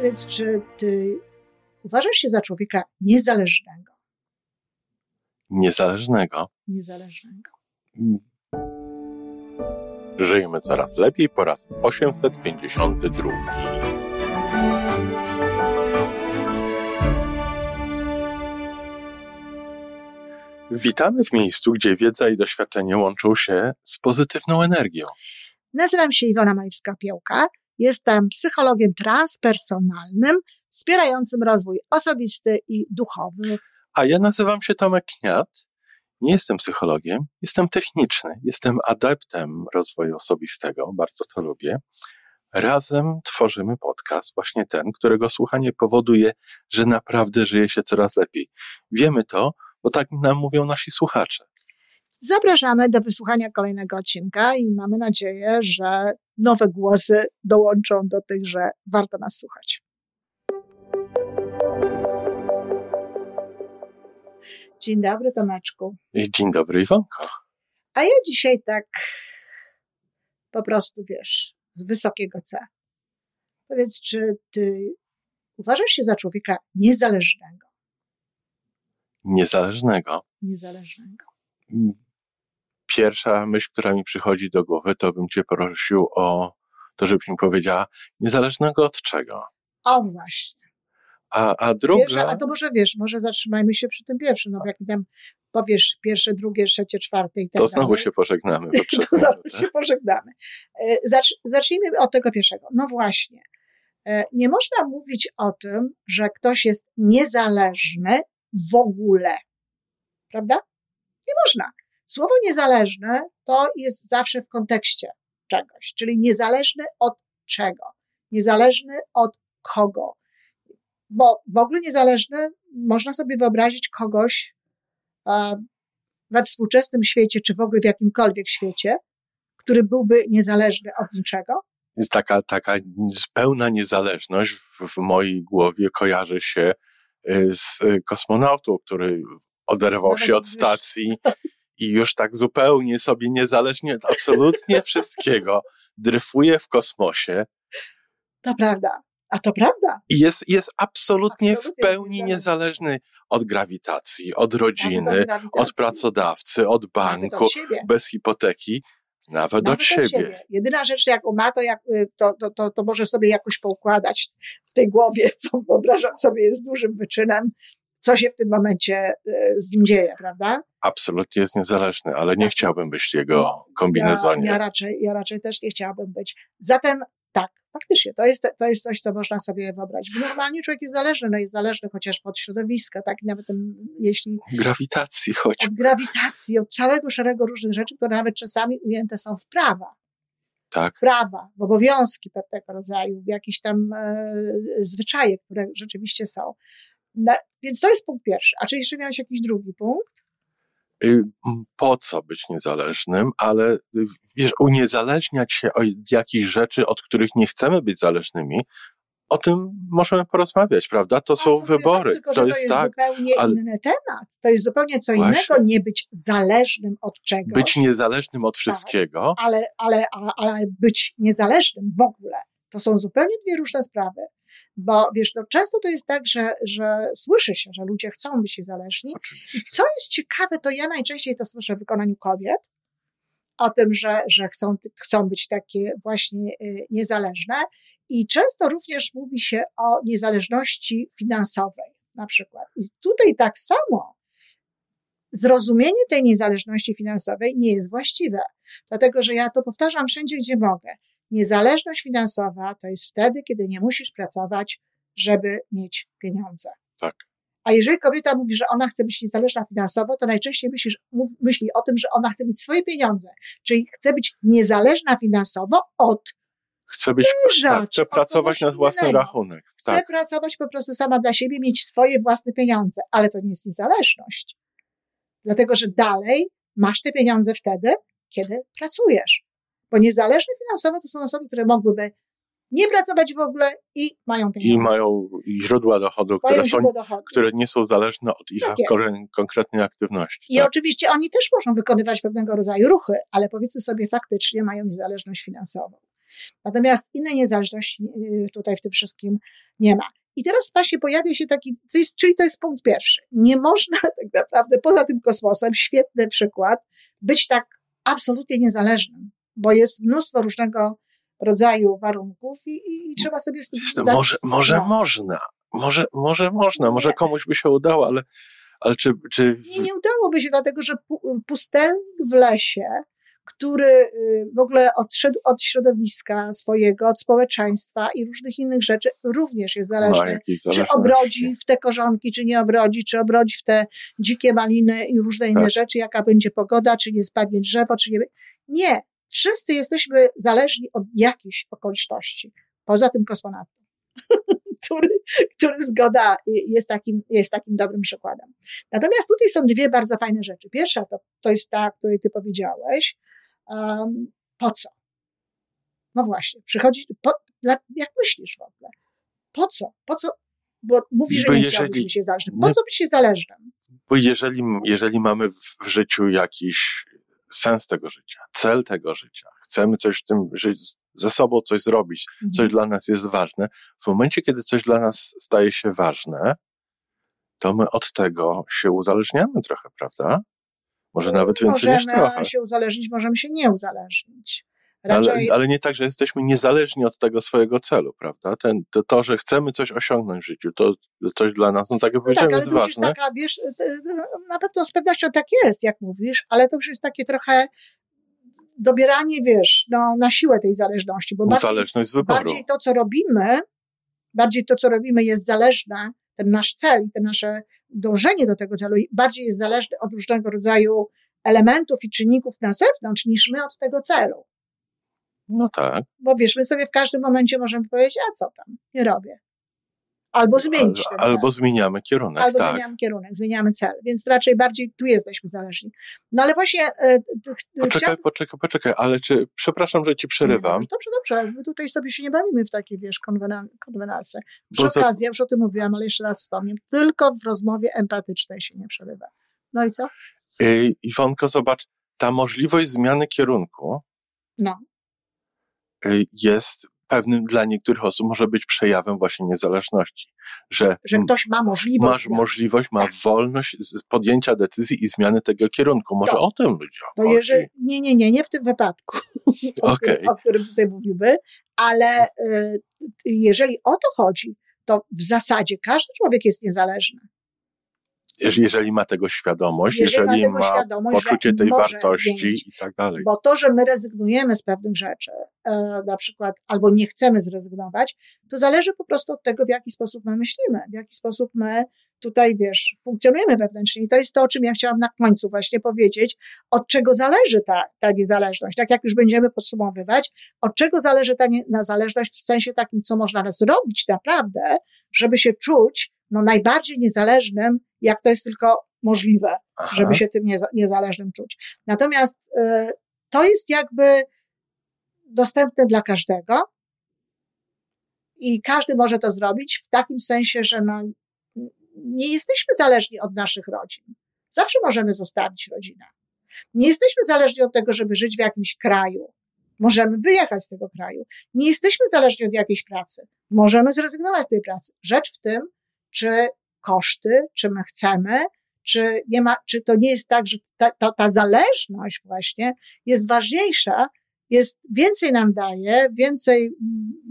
Powiedz, czy ty uważasz się za człowieka niezależnego? Niezależnego. Niezależnego. Żyjemy coraz lepiej po raz 852. Witamy w miejscu, gdzie wiedza i doświadczenie łączą się z pozytywną energią. Nazywam się Iwona Majwska-Piołka. Jestem psychologiem transpersonalnym, wspierającym rozwój osobisty i duchowy. A ja nazywam się Tomek Kniat. Nie jestem psychologiem, jestem techniczny, jestem adeptem rozwoju osobistego, bardzo to lubię. Razem tworzymy podcast, właśnie ten, którego słuchanie powoduje, że naprawdę żyje się coraz lepiej. Wiemy to, bo tak nam mówią nasi słuchacze. Zapraszamy do wysłuchania kolejnego odcinka i mamy nadzieję, że nowe głosy dołączą do tych, że warto nas słuchać. Dzień dobry, Tomeczku. Dzień dobry, Iwonko. A ja dzisiaj tak po prostu, wiesz, z wysokiego C. Powiedz, czy ty uważasz się za człowieka niezależnego? Niezależnego. Niezależnego. Pierwsza myśl, która mi przychodzi do głowy, to bym cię prosił o to, żebyś mi powiedziała, niezależnego od czego? O właśnie. A, a druga... Pierwsza, a to może wiesz, może zatrzymajmy się przy tym pierwszym, no bo jak mi tam powiesz pierwsze, drugie, trzecie, czwarte i tak To znowu dalej, się pożegnamy. to zaraz tak? się pożegnamy. E, Zacz, zacznijmy od tego pierwszego. No właśnie. E, Nie można mówić o tym, że ktoś jest niezależny w ogóle. Prawda? Nie można. Słowo niezależne to jest zawsze w kontekście czegoś, czyli niezależny od czego? Niezależny od kogo? Bo w ogóle niezależny można sobie wyobrazić kogoś e, we współczesnym świecie, czy w ogóle w jakimkolwiek świecie, który byłby niezależny od niczego. Taka, taka pełna niezależność w, w mojej głowie kojarzy się y, z kosmonautą, który oderwał Nawet się od stacji i już tak zupełnie sobie niezależnie od absolutnie wszystkiego dryfuje w kosmosie To prawda. A to prawda. i jest, jest absolutnie, Absolutnie w pełni niezależny. od grawitacji, od rodziny, od grawitacji, od pracodawcy, od banku, od siebie. bez hipoteki, nawet, Nawet od siebie. Jedyna rzecz, jaką ma, to, jak, y, to, to, to, to może sobie jakoś poukładać w tej głowie, co wyobrażam sobie jest dużym wyczynem, co się w tym momencie y, z nim dzieje, prawda? Absolutnie jest niezależny, ale nie Tak. chciałbym być w jego Ja, kombinezonie. ja, raczej, ja raczej też nie chciałabym być. Zatem tak, faktycznie, to jest, to jest coś, co można sobie wyobrazić. Normalnie człowiek jest zależny, no jest zależny chociaż od środowiska, tak? Nawet jeśli Grawitacji choć. od grawitacji, od całego szeregu różnych rzeczy, które nawet czasami ujęte są w prawa. Tak. w prawa, w obowiązki pewnego rodzaju, w jakieś tam e, zwyczaje, które rzeczywiście są. Na, więc to jest punkt pierwszy. A czy jeszcze miałeś jakiś drugi punkt? Y, Po co być niezależnym, ale y, wiesz, uniezależniać się od jakichś rzeczy, od których nie chcemy być zależnymi, o tym możemy porozmawiać, prawda? To są sobie wybory. Tak, tylko, to to jest tak. zupełnie ale- inny temat. To jest zupełnie co Właśnie. innego, nie być zależnym od czegoś, Być niezależnym od wszystkiego. ale, ale, a- ale być niezależnym w ogóle. To są zupełnie dwie różne sprawy. Bo wiesz, no, często to jest tak, że, że słyszy się, że ludzie chcą być niezależni, Oczywiście. I co jest ciekawe, to ja najczęściej to słyszę w wykonaniu kobiet, o tym, że, że chcą, chcą być takie właśnie y, niezależne. I często również mówi się o niezależności finansowej, na przykład. I tutaj tak samo zrozumienie tej niezależności finansowej nie jest właściwe. Dlatego, że ja to powtarzam wszędzie, gdzie mogę. Niezależność finansowa to jest wtedy, kiedy nie musisz pracować, żeby mieć pieniądze. Tak. A jeżeli kobieta mówi, że ona chce być niezależna finansowo, to najczęściej myśli, mów, myśli o tym, że ona chce mieć swoje pieniądze. Czyli chce być niezależna finansowo od, Chcę być, tak, chcę od pracować na własny innego. rachunek. chce Tak. pracować po prostu sama dla siebie, mieć swoje własne pieniądze. Ale to nie jest niezależność. Dlatego, że dalej masz te pieniądze wtedy, kiedy pracujesz. Bo niezależne finansowo to są osoby, które mogłyby nie pracować w ogóle i mają pieniądze. I mają źródła dochodu, Mają które, są, dochodu. które nie są zależne od ich Tak konkretnej aktywności. I tak. oczywiście oni też muszą wykonywać pewnego rodzaju ruchy, ale powiedzmy sobie faktycznie mają niezależność finansową. Natomiast innej niezależności y, tutaj w tym wszystkim nie ma. I teraz właśnie pojawia się taki, to jest, czyli to jest punkt pierwszy. Nie można tak naprawdę poza tym kosmosem, świetny przykład, być tak absolutnie niezależnym, bo jest mnóstwo różnego rodzaju warunków i, i, i trzeba sobie z tym zdać Może, może można, może, może można, może komuś by się udało, ale, ale czy, czy... Nie, nie udałoby się, dlatego że pustelnik w lesie, który y, w ogóle odszedł od środowiska swojego, od społeczeństwa i różnych innych rzeczy, również jest zależny. Czy obrodzi w te korzonki, czy nie obrodzi, czy obrodzi w te dzikie maliny i różne inne tak. rzeczy, jaka będzie pogoda, czy nie spadnie drzewo, czy nie. Nie. Wszyscy jesteśmy zależni od jakichś okoliczności. Poza tym kosmonautą. który, który zgoda jest takim, jest takim dobrym przykładem. Natomiast tutaj są dwie bardzo fajne rzeczy. Pierwsza to, to jest ta, o której ty powiedziałeś. Um, po co? No właśnie, przychodzi, po, jak myślisz w ogóle? Po co? Po co? Bo mówisz, że nie jeżeli, chciałbyś być. Po co być się zależnym? Bo jeżeli, jeżeli mamy w życiu jakiś sens tego życia, cel tego życia, chcemy coś w tym żyć, ze sobą coś zrobić, mhm. coś dla nas jest ważne. W momencie, kiedy coś dla nas staje się ważne, to my od tego się uzależniamy trochę, prawda? Może nawet więcej możemy niż trochę. Możemy się uzależnić, możemy się nie uzależnić. Raczej... Ale, ale, nie tak, że jesteśmy niezależni od tego swojego celu, prawda? Ten, to, to, że chcemy coś osiągnąć w życiu, to coś dla nas, no tak jak no powiedziałem, tak, jest ważne. Jest taka, wiesz, na pewno z pewnością tak jest, jak mówisz, ale to już jest takie trochę dobieranie, wiesz, no, na siłę tej zależności, bo Zależność z wyboru. bardziej to, co robimy, bardziej to, co robimy jest zależne, ten nasz cel i te nasze dążenie do tego celu bardziej jest zależne od różnego rodzaju elementów i czynników na zewnątrz, niż my od tego celu. No tak. Bo wiesz, my sobie w każdym momencie możemy powiedzieć, a co tam, nie robię. Albo zmienić cel. Albo zmieniamy kierunek. Albo tak. zmieniamy kierunek, zmieniamy cel. Więc raczej bardziej tu jesteśmy zależni. No ale właśnie. E, poczekaj, chciałam... poczekaj, poczekaj, ale czy, przepraszam, że ci przerywam. Dobrze, dobrze. My tutaj sobie się nie bawimy w takie, wiesz, konwenanse. Przy Bo okazji, za... ja już o tym mówiłam, ale jeszcze raz wspomnę. Tylko w rozmowie empatycznej się nie przerywa. No i co? Iwonko, zobacz, ta możliwość zmiany kierunku. No. Jest pewnym dla niektórych osób może być przejawem właśnie niezależności. Że, że ktoś ma możliwość. Masz możliwość, ma tak. wolność podjęcia decyzji i zmiany tego kierunku. Może to, o tym ludziom to. Jeżeli, nie, nie, nie, nie w tym wypadku, o, okay. którym, o którym tutaj mówimy, ale y, jeżeli o to chodzi, to w zasadzie każdy człowiek jest niezależny jeżeli ma tego świadomość, jeżeli, jeżeli ma, świadomość, poczucie tej wartości zmienić. i tak dalej. Bo to, że my rezygnujemy z pewnych rzeczy, e, na przykład, albo nie chcemy zrezygnować, to zależy po prostu od tego, w jaki sposób my myślimy, w jaki sposób my tutaj, wiesz, funkcjonujemy wewnętrznie. I to jest to, o czym ja chciałam na końcu właśnie powiedzieć, od czego zależy ta, ta niezależność. Tak jak już będziemy podsumowywać, od czego zależy ta niezależność w sensie takim, co można zrobić naprawdę, żeby się czuć no, najbardziej niezależnym, jak to jest tylko możliwe, Aha. żeby się tym niezależnym czuć. Natomiast y, to jest jakby dostępne dla każdego i każdy może to zrobić w takim sensie, że no, nie jesteśmy zależni od naszych rodzin. Zawsze możemy zostawić rodzinę. Nie jesteśmy zależni od tego, żeby żyć w jakimś kraju. Możemy wyjechać z tego kraju. Nie jesteśmy zależni od jakiejś pracy. Możemy zrezygnować z tej pracy. Rzecz w tym, czy koszty, czy my chcemy, czy nie ma, czy to nie jest tak, że ta, ta, ta zależność właśnie jest ważniejsza, jest, więcej nam daje, więcej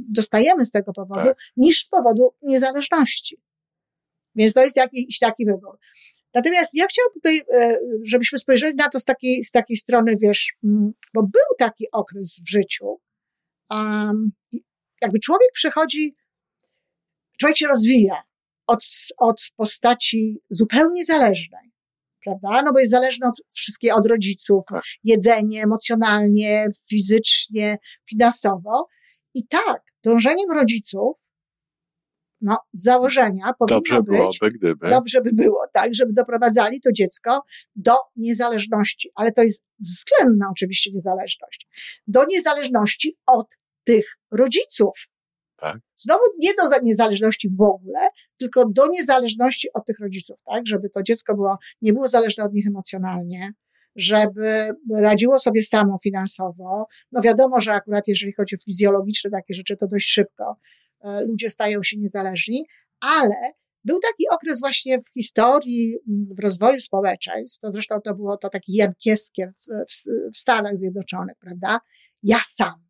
dostajemy z tego powodu, tak. niż z powodu niezależności. Więc to jest jakiś taki wybór. Natomiast ja chciałam tutaj, e, żebyśmy spojrzeli na to z takiej, z takiej strony, wiesz, bo był taki okres w życiu, um, jakby człowiek przychodzi, człowiek się rozwija, od, od postaci zupełnie zależnej, prawda? No bo jest zależny od wszystkiego, od rodziców, tak. jedzenie, emocjonalnie, fizycznie, finansowo. I tak, dążeniem rodziców, no, z założenia powinno dobrze być, byłoby, gdyby. dobrze by było, tak, żeby doprowadzali to dziecko do niezależności, ale to jest względna oczywiście niezależność, do niezależności od tych rodziców, tak. Znowu nie do niezależności w ogóle, tylko do niezależności od tych rodziców, tak? Żeby to dziecko było, nie było zależne od nich emocjonalnie, żeby radziło sobie samo finansowo. No wiadomo, że akurat jeżeli chodzi o fizjologiczne takie rzeczy, to dość szybko e, ludzie stają się niezależni, ale był taki okres właśnie w historii, w rozwoju społeczeństw, to zresztą to było to takie jankieskie w, w, w Stanach Zjednoczonych, prawda? Ja sam.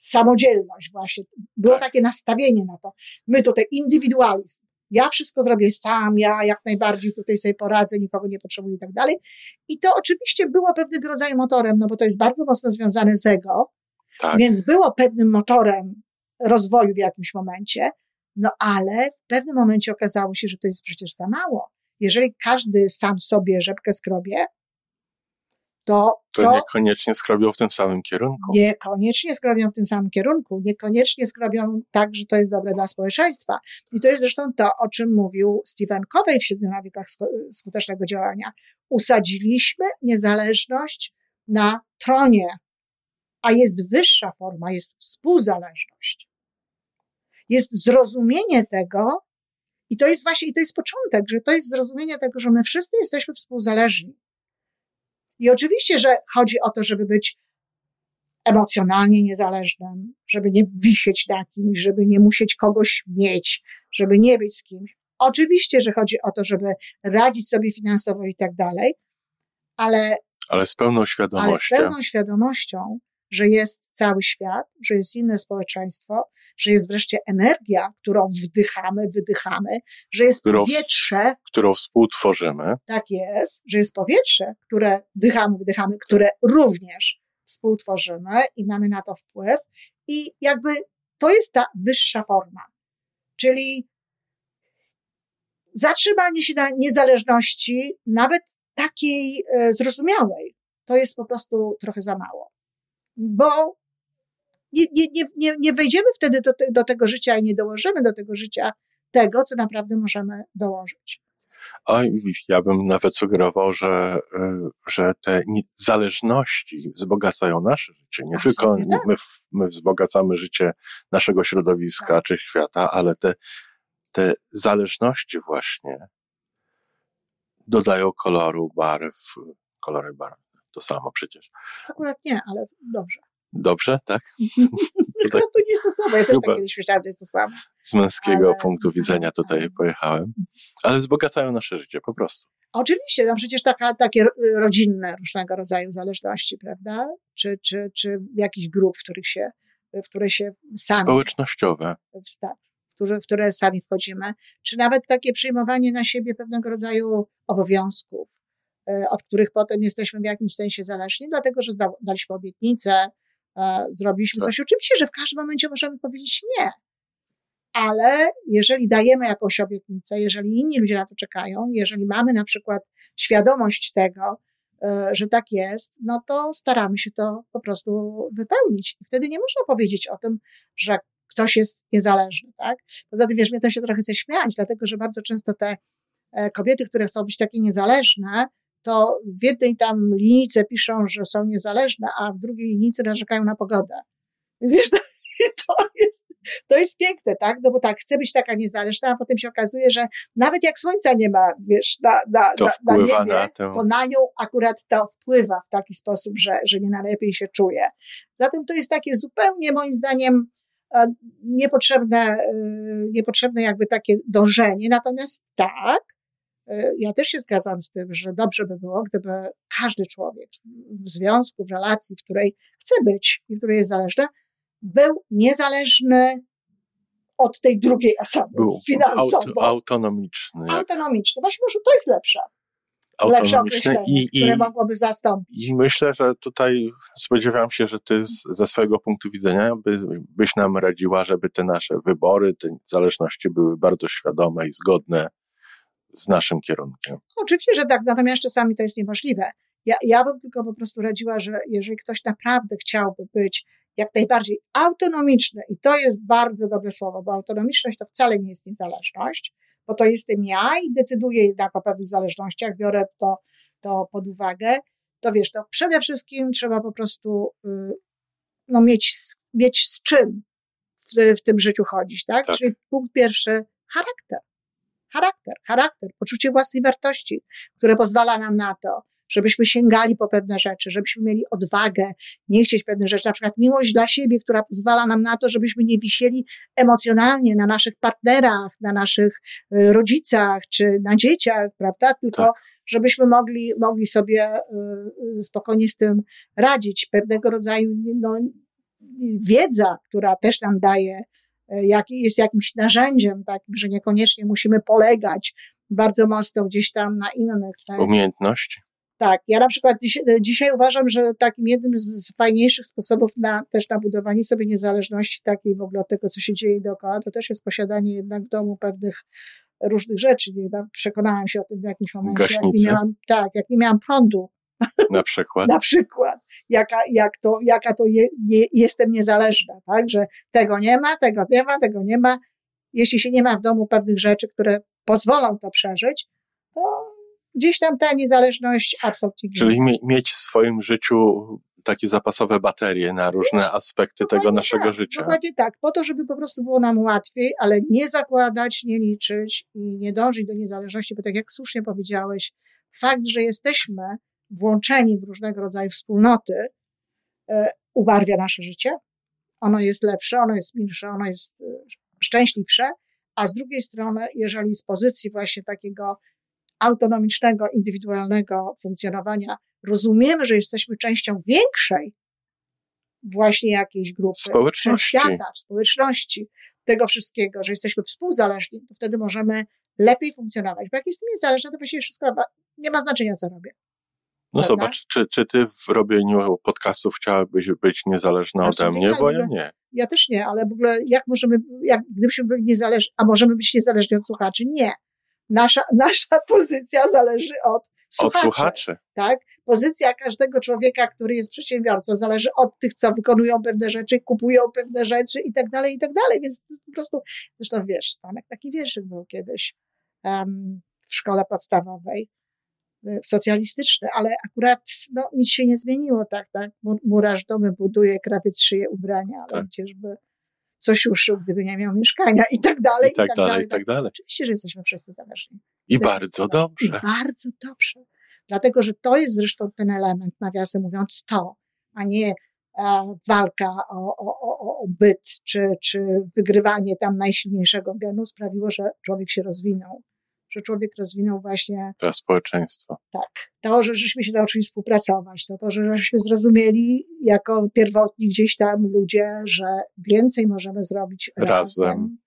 Samodzielność właśnie. Było tak. takie nastawienie na to. My tutaj indywidualizm. Ja wszystko zrobię sam, ja jak najbardziej tutaj sobie poradzę, nikogo nie potrzebuję i tak dalej. I to oczywiście było pewnego rodzaju motorem, no bo to jest bardzo mocno związane z ego, tak. więc było pewnym motorem rozwoju w jakimś momencie, no ale w pewnym momencie okazało się, że to jest przecież za mało. Jeżeli każdy sam sobie rzepkę skrobie, to, to co? niekoniecznie skrobią w tym samym kierunku. Niekoniecznie skrobią w tym samym kierunku, niekoniecznie skrobią tak, że to jest dobre dla społeczeństwa. I to jest zresztą to, o czym mówił Stephen Covey w siedmiu nawykach skutecznego działania. Usadziliśmy niezależność na tronie, a jest wyższa forma, jest współzależność. Jest zrozumienie tego, i to jest właśnie, i to jest początek, że to jest zrozumienie tego, że my wszyscy jesteśmy współzależni. I oczywiście, że chodzi o to, żeby być emocjonalnie niezależnym, żeby nie wisieć na kimś, żeby nie musieć kogoś mieć, żeby nie być z kimś. Oczywiście, że chodzi o to, żeby radzić sobie finansowo i tak dalej, ale. Ale z pełną świadomością. Ale z pełną świadomością, że jest cały świat, że jest inne społeczeństwo, że jest wreszcie energia, którą wdychamy, wydychamy, że jest którą, powietrze, którą współtworzymy. Tak jest, że jest powietrze, które wdychamy, wydychamy, które również współtworzymy i mamy na to wpływ. I jakby to jest ta wyższa forma. Czyli zatrzymanie się na niezależności, nawet takiej e, zrozumiałej, to jest po prostu trochę za mało bo nie, nie, nie, nie wejdziemy wtedy do, do tego życia i nie dołożymy do tego życia tego, co naprawdę możemy dołożyć. A ja bym nawet sugerował, że, e, że te zależności wzbogacają nasze życie. Nie tylko tak. my, my wzbogacamy życie naszego środowiska tak. czy świata, ale te, te zależności właśnie dodają koloru, barw, kolory barw to samo przecież. Akurat nie, ale dobrze. Dobrze, tak? Tutaj, to nie jest to samo. Ja też tak kiedyś myślałam, że jest to samo. Z męskiego ale... punktu widzenia tutaj pojechałem. Ale wzbogacają nasze życie, po prostu. Oczywiście, no przecież taka, takie rodzinne różnego rodzaju zależności, prawda? Czy, czy, czy jakichś grup, w których się, w które się sami... Społecznościowe. W, tak, w, które, w które sami wchodzimy. Czy nawet takie przyjmowanie na siebie pewnego rodzaju obowiązków, E, od których potem jesteśmy w jakimś sensie zależni, dlatego że daliśmy obietnicę, zrobiliśmy tak. coś. Oczywiście, że w każdym momencie możemy powiedzieć nie. Ale jeżeli dajemy jakąś obietnicę, jeżeli inni ludzie na to czekają, jeżeli mamy na przykład świadomość tego, e, że tak jest, no to staramy się to po prostu wypełnić. I wtedy nie można powiedzieć o tym, że ktoś jest niezależny, tak? Poza tym, wiesz, mnie to się trochę chce śmiać, dlatego, że bardzo często te kobiety, które chcą być takie niezależne, to w jednej tam linijce piszą, że są niezależne, a w drugiej linijce narzekają na pogodę. Więc wiesz, to jest, to jest piękne, tak? No bo tak, chcę być taka niezależna, a potem się okazuje, że nawet jak słońca nie ma, wiesz, na, na, to na, na niebie, na to na nią akurat to wpływa w taki sposób, że, że nie najlepiej się czuje. Zatem to jest takie zupełnie, moim zdaniem, e, niepotrzebne, e, niepotrzebne jakby takie dążenie. Natomiast tak, ja też się zgadzam z tym, że dobrze by było, gdyby każdy człowiek w związku, w relacji, w której chce być i w której jest zależny, był niezależny od tej drugiej osoby był finansowo. autonomiczny. Autonomiczny. Właśnie może to jest lepsze. Autonomiczny i, i, które mogłoby zastąpić. I myślę, że tutaj spodziewam się, że ty z, ze swojego punktu widzenia by, byś nam radziła, żeby te nasze wybory, te zależności były bardzo świadome i zgodne z naszym kierunkiem. Oczywiście, że tak, natomiast czasami to jest niemożliwe. Ja, ja bym tylko po prostu radziła, że jeżeli ktoś naprawdę chciałby być jak najbardziej autonomiczny, i to jest bardzo dobre słowo, bo autonomiczność to wcale nie jest niezależność, bo to jestem ja i decyduję jednak o pewnych zależnościach, biorę to, to pod uwagę, to wiesz, to przede wszystkim trzeba po prostu y, no, mieć, mieć z czym w, w tym życiu chodzić, tak? tak? Czyli punkt pierwszy, charakter charakter, charakter, poczucie własnej wartości, które pozwala nam na to, żebyśmy sięgali po pewne rzeczy, żebyśmy mieli odwagę, nie chcieć pewnych rzeczy, na przykład miłość dla siebie, która pozwala nam na to, żebyśmy nie wisieli emocjonalnie na naszych partnerach, na naszych y, rodzicach, czy na dzieciach, prawda? Tylko tak. żebyśmy mogli, mogli sobie y, y, spokojnie z tym radzić. Pewnego rodzaju, no, wiedza, która też nam daje, jak, jest jakimś narzędziem takim, że niekoniecznie musimy polegać bardzo mocno gdzieś tam na innych. Tak? Umiejętności. Tak, ja na przykład dzisiaj, dzisiaj, uważam, że takim jednym z fajniejszych sposobów na, też na budowanie sobie niezależności takiej w ogóle od tego, co się dzieje dookoła, to też jest posiadanie jednak w domu pewnych różnych rzeczy. Nie, przekonałam się o tym w jakimś momencie. Jak nie miałam, tak, jak nie miałam prądu. Na przykład. na przykład. Jaka, jak to, jaka to je, nie, jestem niezależna, tak? Że tego nie ma, tego nie ma, tego nie ma. Jeśli się nie ma w domu pewnych rzeczy, które pozwolą to przeżyć, to gdzieś tam ta niezależność absolutnie. Czyli mieć w swoim życiu takie zapasowe baterie na różne aspekty tego naszego tak, życia. Dokładnie tak, po to, żeby po prostu było nam łatwiej, ale nie zakładać, nie liczyć i nie dążyć do niezależności, bo tak jak słusznie powiedziałeś, fakt, że jesteśmy włączeni w różnego rodzaju wspólnoty, e, ubarwia nasze życie. Ono jest lepsze, ono jest milsze, ono jest e, szczęśliwsze, a z drugiej strony, jeżeli z pozycji właśnie takiego autonomicznego, indywidualnego funkcjonowania rozumiemy, że jesteśmy częścią większej właśnie jakiejś grupy, społeczności. świata, społeczności, tego wszystkiego, że jesteśmy współzależni, to wtedy możemy lepiej funkcjonować. Bo jak jestem niezależna, to właściwie wszystko nie ma znaczenia, co robię. No Prawda? zobacz, czy, czy ty w robieniu podcastów chciałabyś być niezależna ode mnie, bo ja nie. Ja też nie, ale w ogóle jak możemy, jak, gdybyśmy byli niezależni, a możemy być niezależni od słuchaczy? Nie. Nasza, nasza pozycja zależy od słuchaczy. Od słuchaczy. Tak? Pozycja każdego człowieka, który jest przedsiębiorcą, zależy od tych, co wykonują pewne rzeczy, kupują pewne rzeczy i tak dalej, i tak dalej. Więc po prostu, zresztą wiesz, tam jak taki wierszyk był kiedyś um, w szkole podstawowej socjalistyczne, ale akurat no, nic się nie zmieniło, tak, tak. Murarz domy buduje, krawiec szyje ubrania, ale tak. gdzieżby coś uszył, gdyby nie miał mieszkania i tak dalej. I tak, i tak dalej, dalej, i tak dalej. Oczywiście, że jesteśmy wszyscy zależni. I bardzo dobrze. I bardzo dobrze. Dlatego, że to jest zresztą ten element, nawiasem mówiąc, to, a nie e, walka o, o, o, o byt, czy, czy wygrywanie tam najsilniejszego genu sprawiło, że człowiek się rozwinął że człowiek rozwinął właśnie. To społeczeństwo. Tak. To, że żeśmy się nauczyli współpracować, to to, że żeśmy zrozumieli jako pierwotni gdzieś tam ludzie, że więcej możemy zrobić razem, razem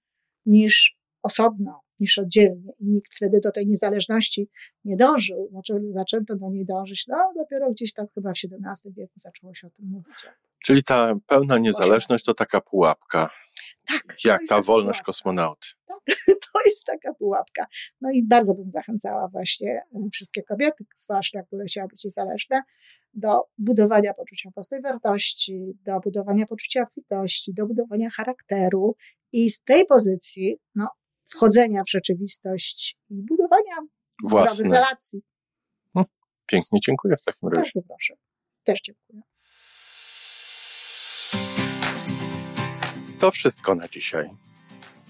niż osobno, niż oddzielnie. I nikt wtedy do tej niezależności nie dążył. Znaczy, zaczęto do niej dążyć, no dopiero gdzieś tam chyba w XVII wieku zaczęło się o tym mówić. Czyli ta pełna niezależność to taka pułapka. Tak. Jak ta wolność kosmonauty. to jest taka pułapka. No i bardzo bym zachęcała właśnie e, wszystkie kobiety, zwłaszcza, które chciały być niezależne, do budowania poczucia własnej wartości, do budowania poczucia obfitości, do budowania charakteru i z tej pozycji, no, wchodzenia w rzeczywistość i budowania zdrowych relacji. Hm, pięknie dziękuję w takim razie. Bardzo proszę. Też dziękuję. To wszystko na dzisiaj.